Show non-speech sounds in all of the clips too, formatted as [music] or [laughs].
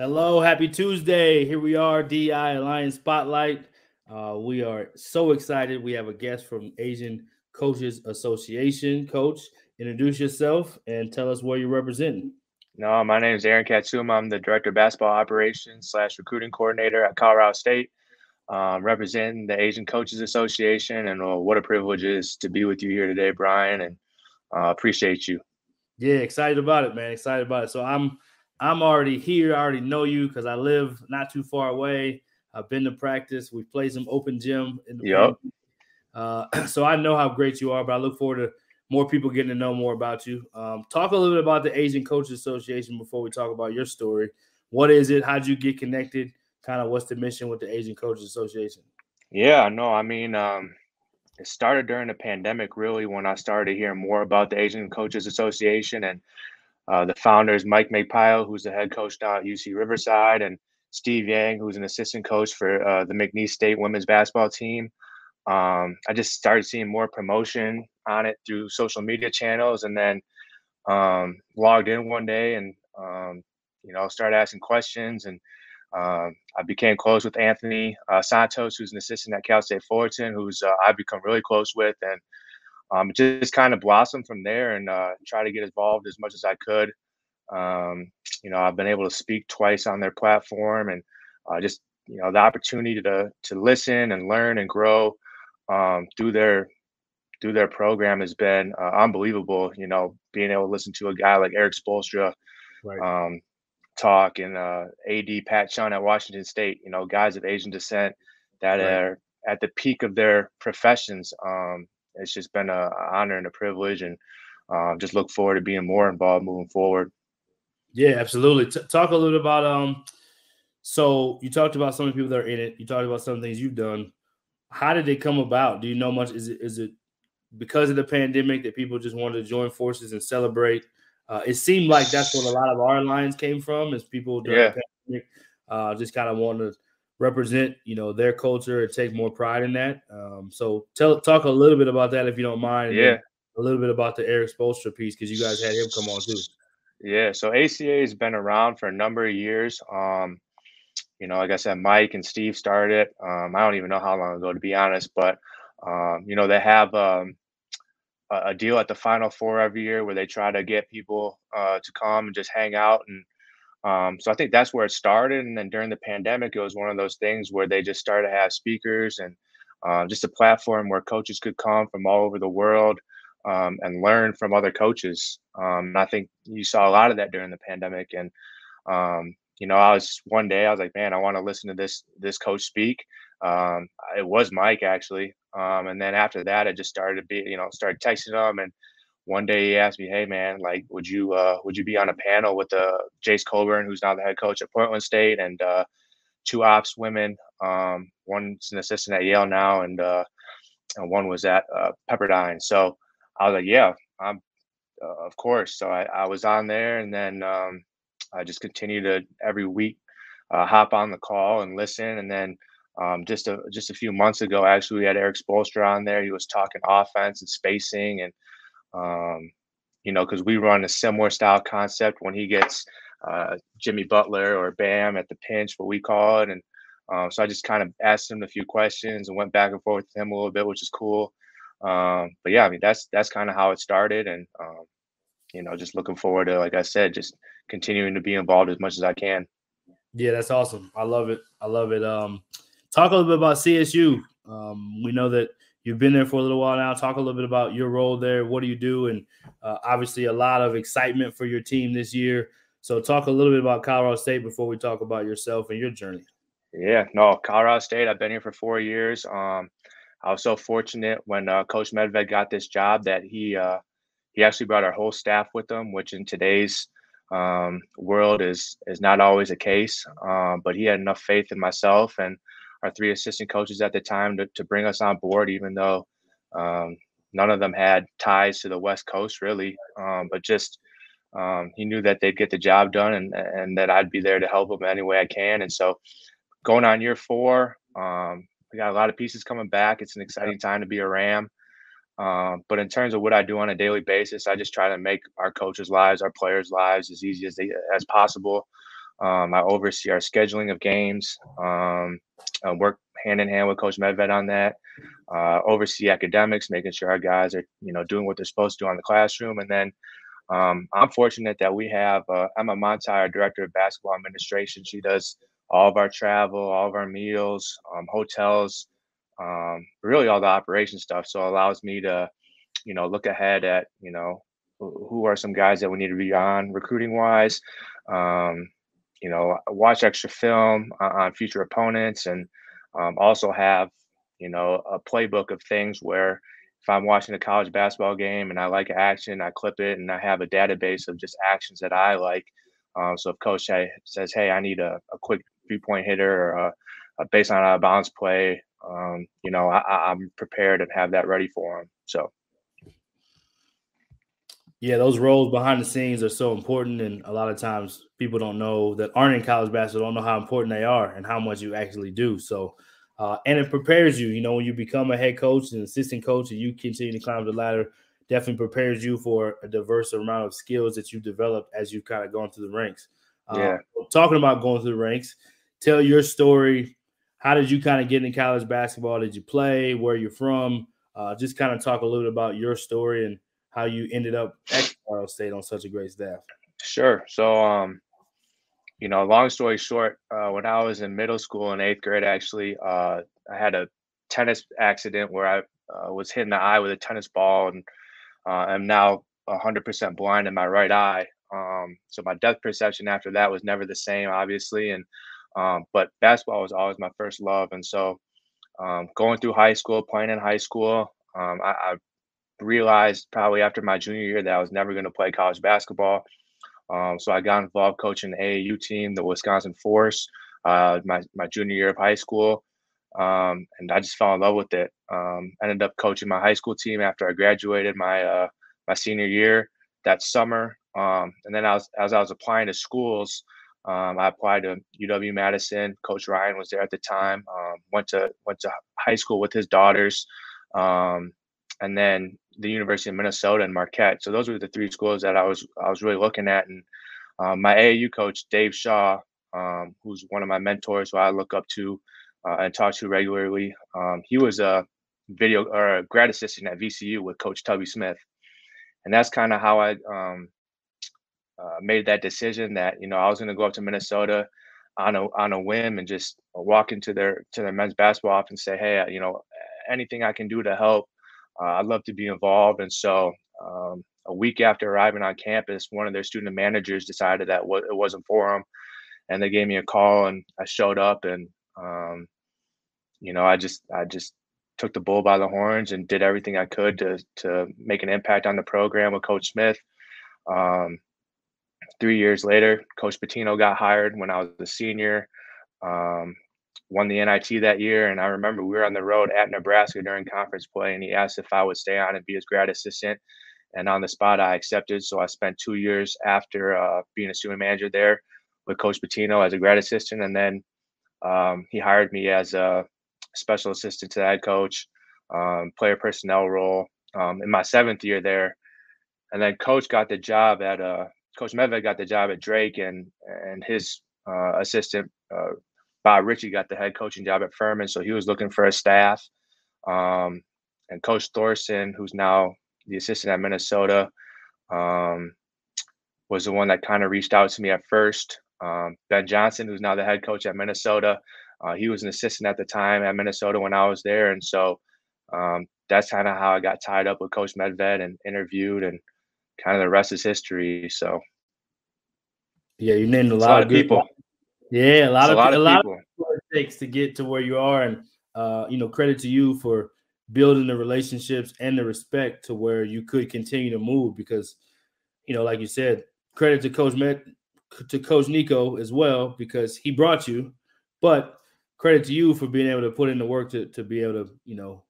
Hello, happy Tuesday. Here we are, DI Alliance Spotlight. Uh, we are so excited. We have a guest from Asian Coaches Association. Coach, introduce yourself and tell us where you're representing. No, my name is Aaron Katsuma. I'm the director of basketball operations slash recruiting coordinator at Colorado State, um, representing the Asian Coaches Association. And uh, what a privilege it is to be with you here today, Brian. And uh, appreciate you. Yeah, excited about it, man. Excited about it. So I'm I'm already here. I already know you because I live not too far away. I've been to practice. We played some open gym in the yep. Uh, [clears throat] so I know how great you are, but I look forward to more people getting to know more about you. Um, talk a little bit about the Asian Coaches Association before we talk about your story. What is it? How'd you get connected? Kind of what's the mission with the Asian Coaches Association? Yeah, no, I mean, um, it started during the pandemic, really, when I started hearing more about the Asian Coaches Association and uh, the founders, Mike Magpayo, who's the head coach now at UC Riverside, and Steve Yang, who's an assistant coach for uh, the McNeese State women's basketball team. Um, I just started seeing more promotion on it through social media channels, and then um, logged in one day and um, you know started asking questions, and um, I became close with Anthony uh, Santos, who's an assistant at Cal State Fullerton, who's uh, I've become really close with, and um, just kind of blossomed from there and uh, try to get involved as much as I could. Um, you know, I've been able to speak twice on their platform and uh, just, you know, the opportunity to, to listen and learn and grow um, through their through their program has been uh, unbelievable. You know, being able to listen to a guy like Erik Spoelstra right. um, talk and uh, AD Pat Chun at Washington State. You know, guys of Asian descent that right. are at the peak of their professions. Um, it's just been an honor and a privilege, and uh, just look forward to being more involved moving forward. Yeah, absolutely. T- talk a little bit about um. So you talked about some of the people that are in it. You talked about some things you've done. How did it come about? Do you know much? Is it is it because of the pandemic that people just wanted to join forces and celebrate? Uh, it seemed like that's what a lot of our lines came from, is people during yeah. the pandemic uh, just kind of wanted to represent, you know, their culture and take more pride in that. Um, so tell talk a little bit about that if you don't mind. Yeah. A little bit about the Erik Spoelstra piece because you guys had him come on too. Yeah, so ACA has been around for a number of years. Um, you know, like I said, Mike and Steve started it. Um, I don't even know how long ago, to be honest, but um, you know, they have um, a, a, deal at the Final Four every year where they try to get people uh, to come and just hang out, and um, so I think that's where it started. And then during the pandemic, it was one of those things where they just started to have speakers and uh, just a platform where coaches could come from all over the world um, and learn from other coaches. Um, and I think you saw a lot of that during the pandemic. And um, you know, I was one day I was like, man, I want to listen to this this coach speak. Um, it was Mike actually, um, and then after that, I just started to be, you know, started texting them And one day he asked me, hey man, like, would you uh, would you be on a panel with uh, Jase Coburn, who's now the head coach at Portland State, and uh, two ops women. Um, one's an assistant at Yale now, and, uh, and one was at uh, Pepperdine. So I was like, yeah, I'm, uh, of course. So I, I was on there, and then um, I just continued to every week uh, hop on the call and listen. And then um, just a just a few months ago, actually, we had Erik Spoelstra on there. He was talking offense and spacing, and um, you know, because we run a similar style concept when he gets uh, Jimmy Butler or Bam at the pinch, what we call it, and um, so I just kind of asked him a few questions and went back and forth with him a little bit, which is cool. Um, but yeah, I mean that's that's kind of how it started, and um, you know, just looking forward to, like I said, just continuing to be involved as much as I can. Yeah, that's awesome. I love it. I love it. Um, talk a little bit about CSU. Um, we know that you've been there for a little while now. Talk a little bit about your role there. What do you do? And uh, obviously, a lot of excitement for your team this year. So, talk a little bit about Colorado State before we talk about yourself and your journey. Yeah, no, Colorado State. I've been here for four years. Um, I was so fortunate when uh, Coach Medved got this job that he uh, he actually brought our whole staff with him, which in today's um, world is is not always the case. Um, but he had enough faith in myself and our three assistant coaches at the time to, to bring us on board, even though um, none of them had ties to the West Coast really. Um, but just um, he knew that they'd get the job done and and that I'd be there to help them any way I can. And so going on year four, um, we got a lot of pieces coming back. It's an exciting time to be a Ram. Um, but in terms of what I do on a daily basis, I just try to make our coaches' lives, our players' lives, as easy as they as possible. Um, I oversee our scheduling of games. Um, I work hand in hand with Coach Medved on that. Uh, oversee academics, making sure our guys are you know doing what they're supposed to do in the classroom, and then um, I'm fortunate that we have uh, Emma Monti, our director of basketball administration. She does all of our travel, all of our meals, um, hotels, um, really all the operation stuff. So it allows me to, you know, look ahead at, you know, who are some guys that we need to be on recruiting wise, um, you know, watch extra film on future opponents and um, also have, you know, a playbook of things where if I'm watching a college basketball game and I like action, I clip it and I have a database of just actions that I like. Um, so if coach says, "Hey, I need a, a quick three point hitter or a, a based on a bounce play," um, you know, I, am prepared and have that ready for him. So. Yeah, those roles behind the scenes are so important, and a lot of times people don't know that aren't in college basketball don't know how important they are and how much you actually do. So, uh, and it prepares you. You know, when you become a head coach and assistant coach, and you continue to climb the ladder, definitely prepares you for a diverse amount of skills that you develop as you've kind of gone through the ranks. Uh, yeah. talking about going through the ranks, tell your story how did you kind of get into college basketball? Did you play? Where you're from? Uh, just kind of talk a little bit about your story and how you ended up at Colorado State on such a great staff. Sure. So, um, you know, long story short, uh, when I was in middle school in eighth grade, actually, uh, I had a tennis accident where I uh, was hitting the eye with a tennis ball, and uh, I'm now 100% blind in my right eye. Um, so my depth perception after that was never the same, obviously, and um, but basketball was always my first love. And so um, going through high school, playing in high school, um, I, I, realized probably after my junior year that I was never going to play college basketball. Um, so I got involved coaching the AAU team, the Wisconsin Force, uh, my, my junior year of high school. Um, and I just fell in love with it. Um, ended up coaching my high school team after I graduated my uh, my senior year that summer. and then I was, as I was applying to schools, um, I applied to UW Madison. Coach Ryan was there at the time. Um, went to went to high school with his daughters, um, and then the University of Minnesota and Marquette. So those were the three schools that I was I was really looking at. And um, my AAU coach Dave Shaw, um, who's one of my mentors, who I look up to uh, and talk to regularly, um, he was a video or a grad assistant at VCU with Coach Tubby Smith, and that's kind of how I uh, made that decision that you know I was going to go up to Minnesota on a on a whim and just walk into their to their men's basketball office and say, hey, you know, anything I can do to help, uh, I'd love to be involved. And so um, a week after arriving on campus, one of their student managers decided that w- it wasn't for them, and they gave me a call, and I showed up, and um, you know, I just I just took the bull by the horns and did everything I could to to make an impact on the program with Coach Smith. Um, three years later, Coach Pitino got hired when I was a senior. Um, won the NIT that year, and I remember we were on the road at Nebraska during conference play, and he asked if I would stay on and be his grad assistant. And on the spot, I accepted. So I spent two years after uh, being a student manager there with Coach Pitino as a grad assistant, and then um, he hired me as a special assistant to the head coach, um, player personnel role um, in my seventh year there. And then Coach got the job at uh, Coach Medved got the job at Drake, and and his uh, assistant uh, Bob Richey got the head coaching job at Furman. So he was looking for a staff. Um, and Coach Thorson, who's now the assistant at Minnesota, um, was the one that kind of reached out to me at first. Um, ben Johnson, who's now the head coach at Minnesota, uh, he was an assistant at the time at Minnesota when I was there, and so um, that's kind of how I got tied up with Coach Medved and interviewed and kind of the rest is history. So, yeah, you named a lot, a lot of, people. Yeah, a lot of a lot, of, a lot people. of it takes to get to where you are, and uh, you know, credit to you for building the relationships and the respect to where you could continue to move. Because, you know, like you said, credit to Coach Met to Coach Niko as well because he brought you, but credit to you for being able to put in the work to to be able to you know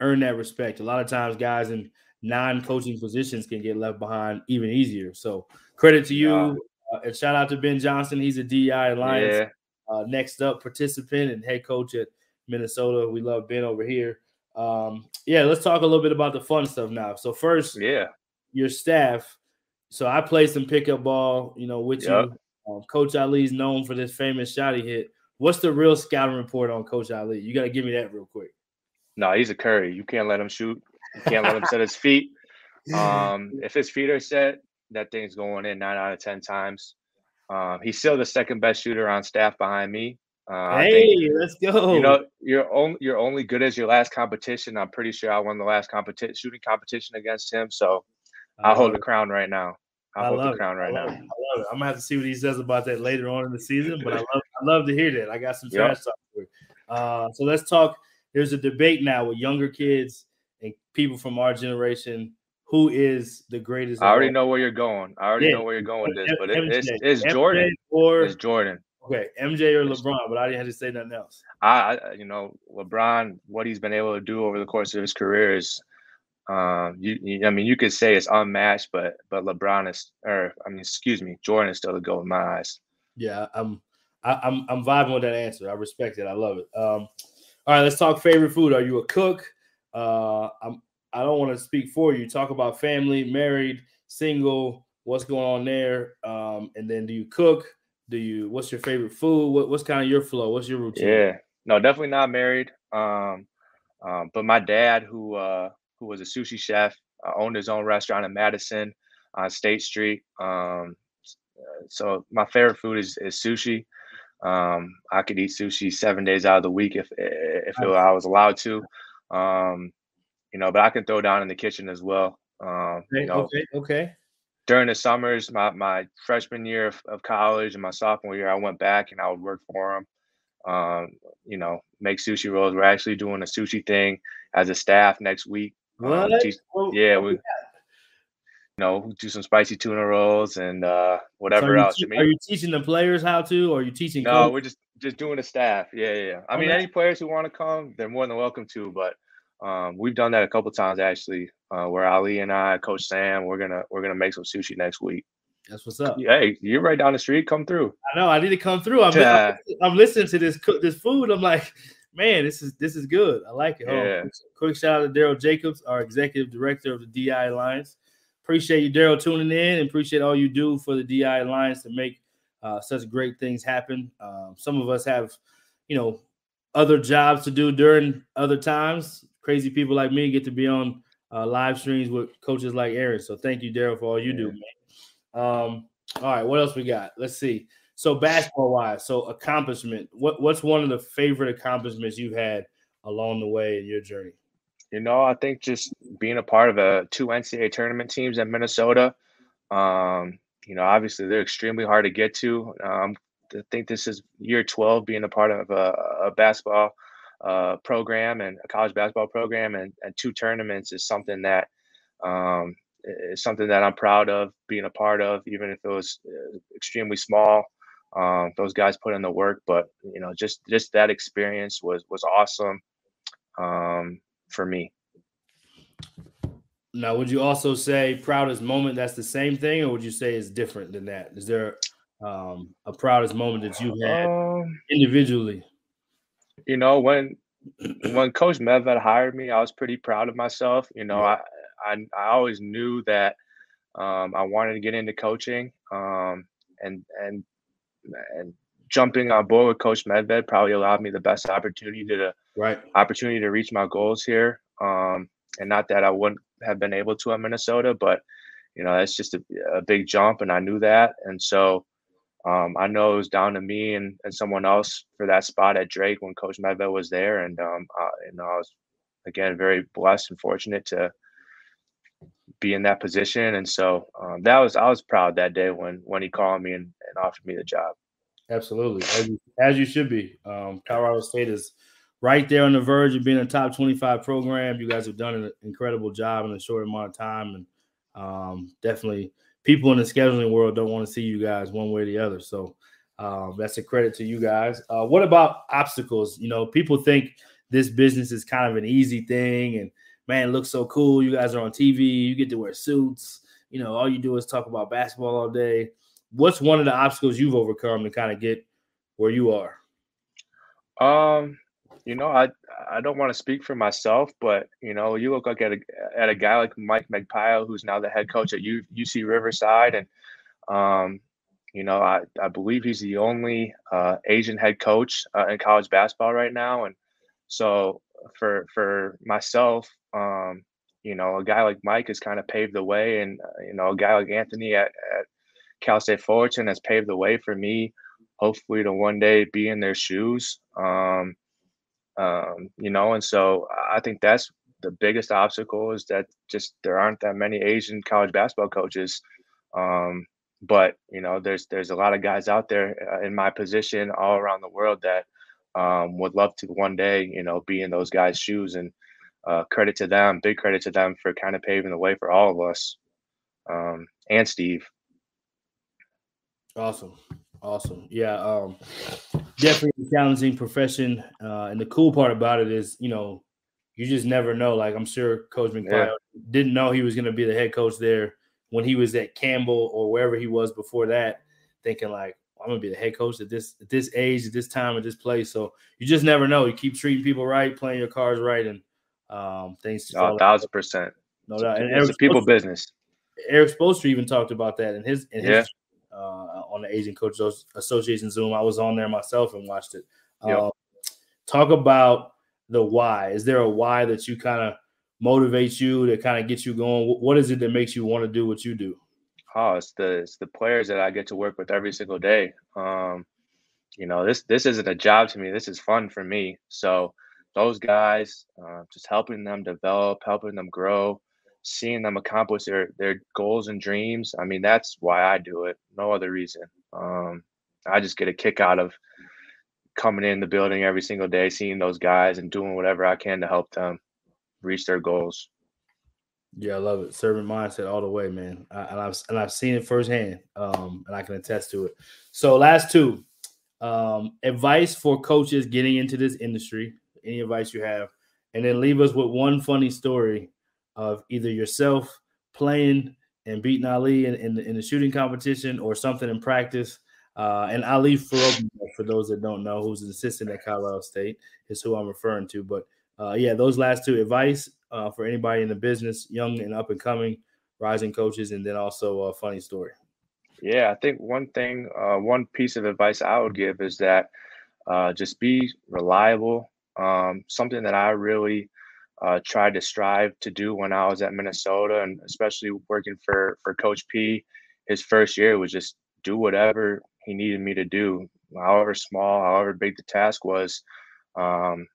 earn that respect. A lot of times, guys in non-coaching positions can get left behind even easier. So credit to you. Uh, and shout out to Ben Johnson. He's a DI Alliance yeah. uh, next up participant and head coach at Minnesota. We love Ben over here. Um, yeah, let's talk a little bit about the fun stuff now. So first, yeah, your staff. So I played some pickup ball, you know, with yep. you. Um, Coach Ali's known for this famous shot he hit. What's the real scouting report on Coach Ali? You got to give me that real quick. No, he's a Curry. You can't let him shoot. You can't let him set his feet. [laughs] Um, if his feet are set, that thing's going in nine out of ten times. Um, he's still the second best shooter on staff behind me. Uh, hey, think, let's go. You know, you're only you're only good as your last competition. I'm pretty sure I won the last competition shooting competition against him. So I, hold the crown right now. I, I hold the crown right now. It. I love it. I'm gonna have to see what he says about that later on in the season. But I [laughs] love I love to hear that. I got some trash yep. talk for you. Uh, so let's talk. There's a debate now with younger kids and people from our generation who is the greatest. I already know where you're going. I already yeah. know where you're going with this, but it, it's, it's Jordan or it's Jordan. Okay, MJ or LeBron, but I didn't have to say nothing else. I, you know, LeBron, what he's been able to do over the course of his career is, um, you, you, I mean, you could say it's unmatched, but but LeBron is, or I mean, excuse me, Jordan is still the goal in my eyes. Yeah, I'm, I, am i am i am vibing with that answer. I respect it. I love it. Um, all right, let's talk favorite food. Are you a cook? Uh, I'm I don't want to speak for you. Talk about family, married, single, what's going on there. Um, and then do you cook? Do you what's your favorite food? What, what's kind of your flow? What's your routine? Yeah. No, definitely not married. Um, um, but my dad, who uh, who was a sushi chef, uh, owned his own restaurant in Madison on State Street. Um, so my favorite food is, is sushi. Um, I could eat sushi seven days out of the week if if it, I was allowed to. Um, you know, but I can throw down in the kitchen as well. Um, okay, you know, okay, okay. During the summers, my, my freshman year of, of, college and my sophomore year, I went back and I would work for them. Um, you know, make sushi rolls. We're actually doing a sushi thing as a staff next week. Um, what? Um, teach, yeah, we. You know, do some spicy tuna rolls and uh, whatever so else. Te- I mean, are you teaching the players how to, or are you teaching? No, coach? we're just just doing the staff. Yeah, yeah. yeah. I okay. mean, any players who want to come, they're more than welcome to. But um, we've done that a couple times actually, uh, where Ali and I, Coach Sam, we're gonna we're gonna make some sushi next week. That's what's up. Hey, you're right down the street. Come through. I know. I need to come through. I'm, yeah. I'm, I'm, listening to this cook this food. I'm like, man, this is this is good. I like it. Yeah. Oh, quick shout out to Daryl Jacobs, our executive director of the DI Alliance. Appreciate you, Daryl, tuning in, and appreciate all you do for the DI Alliance to make uh, such great things happen. Um, some of us have, you know, other jobs to do during other times crazy people like me get to be on uh, live streams with coaches like Aaron. So thank you, Daryl, for all you do, man. Um, all right, what else we got? Let's see. So basketball wise, so accomplishment. What what's one of the favorite accomplishments you've had along the way in your journey? You know, I think just being a part of a two NCAA tournament teams in Minnesota. Um, you know, obviously they're extremely hard to get to. Um, I think this is year 12 being a part of a, a basketball uh, program and a college basketball program and, and two tournaments is something that um, is something that I'm proud of being a part of, even if it was uh, extremely small. Um, those guys put in the work, but you know, just just that experience was was awesome um, for me. Now, would you also say proudest moment? That's the same thing, or would you say it's different than that? Is there um, a proudest moment that you've had um, individually? You know, when when Coach Medved hired me, I was pretty proud of myself. You know, I I, I always knew that um, I wanted to get into coaching, um, and and and jumping on board with Coach Medved probably allowed me the best opportunity to right opportunity to reach my goals here. Um, and not that I wouldn't have been able to in Minnesota, but you know that's just a, a big jump, and I knew that, and so um, I know it was down to me and, and someone else for that spot at Drake when Coach Medved was there, and um, you know I was again very blessed and fortunate to be in that position, and so um, that was I was proud that day when when he called me and, and offered me the job. Absolutely, as you, as you should be. Um, Colorado State is right there on the verge of being a top twenty-five program. You guys have done an incredible job in a short amount of time, and um, definitely people in the scheduling world don't want to see you guys one way or the other. So um, that's a credit to you guys. Uh, what about obstacles? You know, people think this business is kind of an easy thing, and man, it looks so cool. You guys are on TV, you get to wear suits. You know, all you do is talk about basketball all day. What's one of the obstacles you've overcome to kind of get where you are? Um, you know, I I don't want to speak for myself, but you know, you look like at a at a guy like Mike Magpayo, who's now the head coach at U, UC Riverside, and um, you know, I, I believe he's the only uh, Asian head coach uh, in college basketball right now, and so for for myself, um, you know, a guy like Mike has kind of paved the way, and uh, you know, a guy like Anthony at, at Cal State Fullerton has paved the way for me, hopefully to one day be in their shoes. Um, um, you know, and so I think that's the biggest obstacle is that just there aren't that many Asian college basketball coaches. Um, but you know, there's there's a lot of guys out there uh, in my position all around the world that um, would love to one day, you know, be in those guys' shoes. And uh, credit to them, big credit to them for kind of paving the way for all of us um, and Steve. Awesome. Awesome. Yeah. Um, definitely a challenging profession. Uh, and the cool part about it is, you know, you just never know. Like I'm sure Coach McBride yeah. didn't know he was going to be the head coach there when he was at Campbell or wherever he was before that, thinking like, I'm gonna be the head coach at this at this age, at this time, at this place. So you just never know. You keep treating people right, playing your cards right, and um, things. Oh, thousand percent. No doubt. And it's a people business. Erik Spoelstra even talked about that in his in his uh, on the Asian Coaches Association Zoom. I was on there myself and watched it. Yep. Um, talk about the why. Is there a why that you kind of motivates you to kind of get you going? What is it that makes you want to do what you do? Oh, it's the it's the players that I get to work with every single day. Um, you know, this this isn't a job to me. This is fun for me. So those guys, uh, just helping them develop, helping them grow, seeing them accomplish their their goals and dreams. I mean, that's why I do it. No other reason. Um, I just get a kick out of coming in the building every single day, seeing those guys, and doing whatever I can to help them reach their goals. Yeah, I love it. Servant mindset all the way, man. I, and I've and I've seen it firsthand, um, and I can attest to it. So, last two um, advice for coaches getting into this industry. Any advice you have, and then leave us with one funny story of either yourself playing and beating Ali in, in, the, in the shooting competition or something in practice. Uh, and Ali Farouk, for those that don't know, who's an assistant at Colorado State, is who I'm referring to. But uh, yeah, those last two advice uh, for anybody in the business, young and up and coming, rising coaches, and then also a funny story. Yeah, I think one thing, uh, one piece of advice I would give is that uh, just be reliable. Um, something that I really uh, tried to strive to do when I was at Minnesota, and especially working for for Coach P. His first year was just do whatever he needed me to do, however small, however big the task was. Um,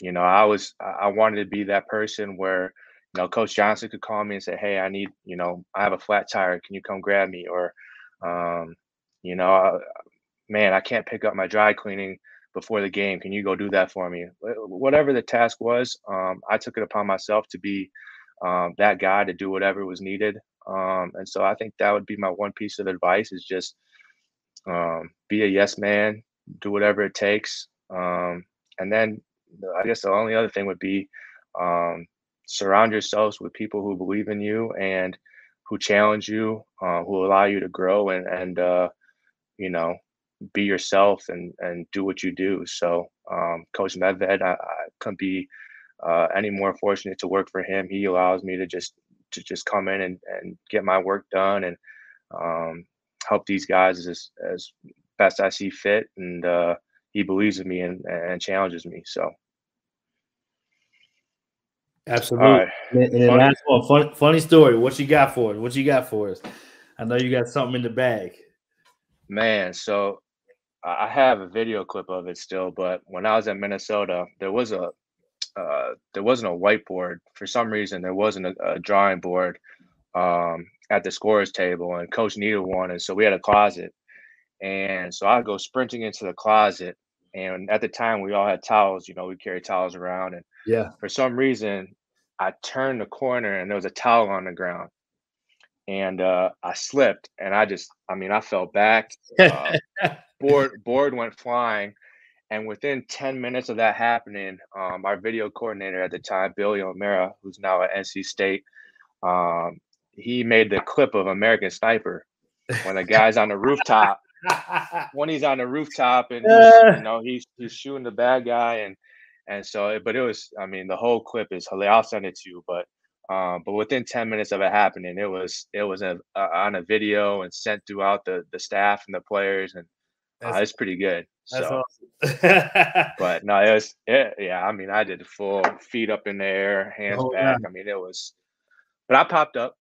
you know, I was I wanted to be that person where you know Coach Johnson could call me and say, "Hey, I need you know I have a flat tire. Can you come grab me?" Or, um, you know, man, I can't pick up my dry cleaning before the game. Can you go do that for me? Whatever the task was, um, I took it upon myself to be um, that guy to do whatever was needed. Um, and so I think that would be my one piece of advice is just um, be a yes man, do whatever it takes. Um, and then I guess the only other thing would be um, surround yourselves with people who believe in you and who challenge you, uh, who allow you to grow and, and uh, you know, be yourself and and do what you do. So um, Coach Medved, I, I couldn't be uh, any more fortunate to work for him. He allows me to just to just come in and, and get my work done and um, help these guys as as best I see fit. And uh, he believes in me and, and challenges me. So. Absolutely. Right. And, and funny. last one, funny, funny story. What you got for us? What you got for us? I know you got something in the bag. Man, so I have a video clip of it still, but when I was at Minnesota, there was a uh, there wasn't a whiteboard for some reason. There wasn't a, a drawing board um, at the scorers table, and Coach needed one, and so we had a closet. And so I go sprinting into the closet, and at the time we all had towels. You know, we carry towels around, and yeah, for some reason I turned the corner and there was a towel on the ground, and uh, I slipped, and I just, I mean, I fell back. Uh, [laughs] board board went flying. And within 10 minutes of that happening, um, our video coordinator at the time, Billy O'Mara, who's now at NC State, um, he made the clip of American Sniper when the guy's on the rooftop. [laughs] when he's on the rooftop and he's, you know he's he's shooting the bad guy and and so but it was I mean the whole clip is hilarious. I'll send it to you, but Um, but within 10 minutes of it happening, it was it was a, a, on a video and sent throughout the the staff and the players, and uh, it's pretty good. That's so, awesome. [laughs] but no, it was it, yeah. I mean, I did the full feet up in the air, hands Oh, back. I mean, it was. But I popped up.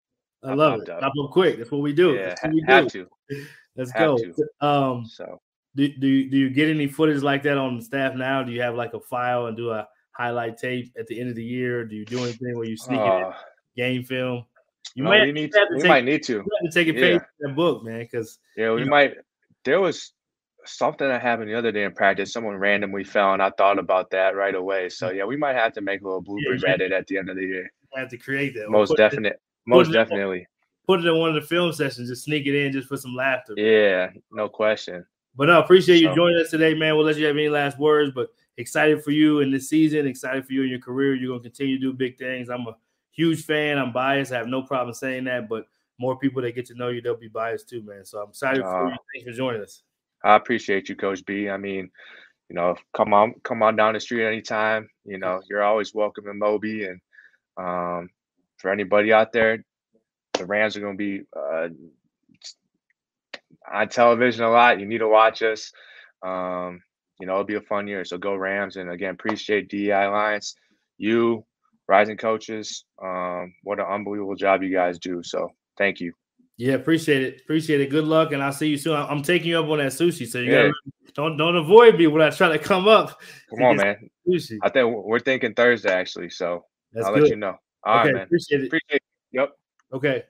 I I love it. up. Pop up quick. That's what we do. Yeah, we have do. to. [laughs] Let's Have go. Um, So do, do you, do you get any footage like that on the staff now? Do you have like a file and do a highlight tape at the end of the year? Do you do anything where you sneak it in uh, game film? You no, might we need. have to We take, might need to. to take a page Yeah. that book, man, because Yeah, we know. might. There was something that happened the other day in practice. Someone randomly fell, and I thought about that right away. So yeah, we might have to make a little bloopers yeah. edit at the end of the year. I have to create that. Most it- definite. Most it- definitely. Put it in one of the film sessions. Just sneak it in just for some laughter. Yeah, no question. But no, appreciate you So- joining us today, man. We'll let you have any last words, but excited for you in this season, excited for you in your career. You're gonna continue to do big things. I'm a huge fan. I'm biased. I have no problem saying that, but more people that get to know you, they'll be biased too, man. So I'm excited for Uh, you. Thanks for joining us. I appreciate you, Coach B. I mean, you know, come on, come on down the street anytime. You know, you're always welcome in Moby, and um, for anybody out there, the Rams are going to be uh, on television a lot. You need to watch us. Um, you know, it'll be a fun year. So go Rams! And again, appreciate DEI Alliance, you, rising coaches. Um, what an unbelievable job you guys do. So thank you. Yeah, appreciate it. Appreciate it. Good luck, and I'll see you soon. I'm taking you up on that sushi, so you Yeah. gotta don't don't avoid me when I try to come up. Come on, man. Sushi. I think we're thinking Thursday actually. So That's I'll good. let you know. All right, okay, man. appreciate it. Appreciate it. Yep. Okay.